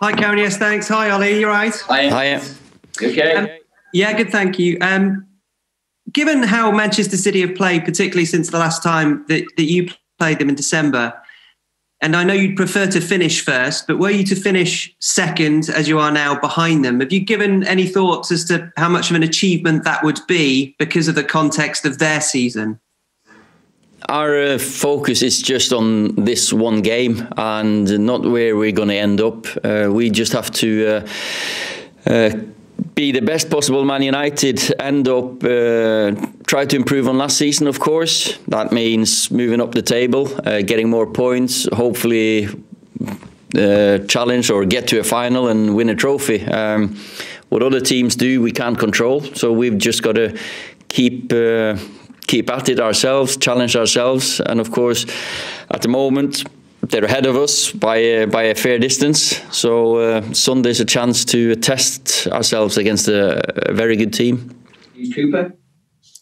Hi, Karen. Yes, thanks. Hi, Ole. You right? Hi. Hi. Okay. Um, yeah, good. Thank you. Um, given how Manchester City have played, particularly since the last time that, that you played them in December, and I know you'd prefer to finish first, but were you to finish second as you are now behind them, have you given any thoughts as to how much of an achievement that would be because of the context of their season? Our uh, focus is just on this one game and not where we're going to end up. Uh, we just have to uh, uh, be the best possible Man United, end up, uh, try to improve on last season, of course. That means moving up the table, getting more points, hopefully challenge or get to a final and win a trophy. Um, what other teams do, we can't control. So we've just got to keep keep at it ourselves, challenge ourselves, and of course, at the moment they're ahead of us by a, by a fair distance. So uh, Sunday's a chance to test ourselves against a, a very good team. Cooper.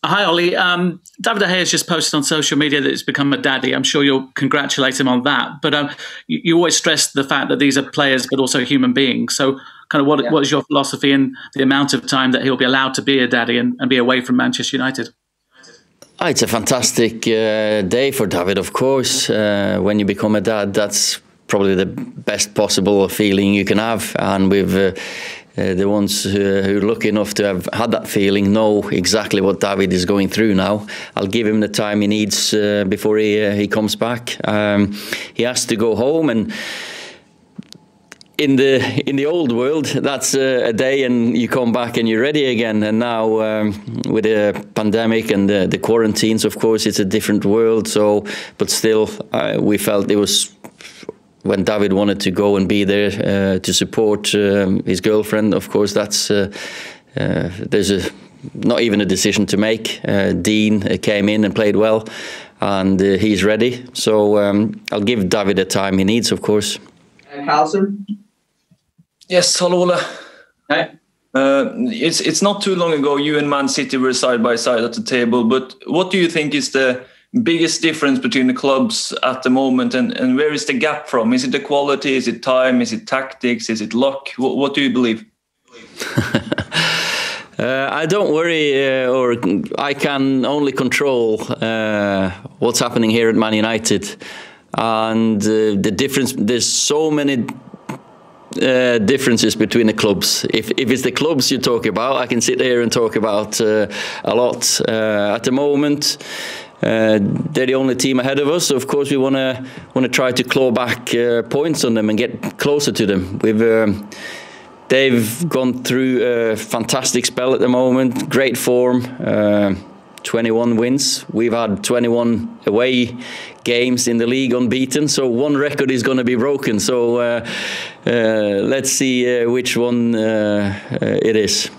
Hi, Ole. Um, David De Gea has just posted on social media that he's become a daddy. I'm sure you'll congratulate him on that. But um, you, you, always stress the fact that these are players, but also human beings. So, kind of, what, yeah. what is your philosophy in the amount of time that he'll be allowed to be a daddy and, and be away from Manchester United? Oh, it's a fantastic uh, day for David, of course. Uh, when you become a dad, that's probably the best possible feeling you can have. And we've uh, uh the ones who, are lucky enough to have had that feeling know exactly what David is going through now. I'll give him the time he needs uh, before he uh, he comes back. Um, he has to go home and in the in the old world, that's a, a, day and you come back and you're ready again. And now um, with the pandemic and the, the, quarantines, of course, it's a different world. So, but still, uh, we felt it was when David wanted to go and be there uh, to support um, his girlfriend. Of course, that's uh, uh there's a not even a decision to make. Uh, Dean came in and played well, and uh, he's ready. So um, I'll give David the time he needs, of course. Carlson. Yes, hello, Ole. Hi. Uh, it's it's not too long ago you and Man City were side by side at the table. But what do you think is the biggest difference between the clubs at the moment, and, and where is the gap from? Is it the quality? Is it time? Is it tactics? Is it luck? What, what do you believe? uh, I don't worry, uh, or I can only control uh, what's happening here at Man United, and uh, the difference. There's so many uh, differences between the clubs. If, if it's the clubs you talk about, I can sit here and talk about uh, a lot. Uh, at the moment, uh, they're the only team ahead of us. So of course, we want to want to try to claw back uh, points on them and get closer to them. We've um, they've gone through a fantastic spell at the moment, great form. 21 wins. We've had 21 away games in the league unbeaten, so one record is going to be broken. So uh, uh, let's see uh, which one uh, uh, it is.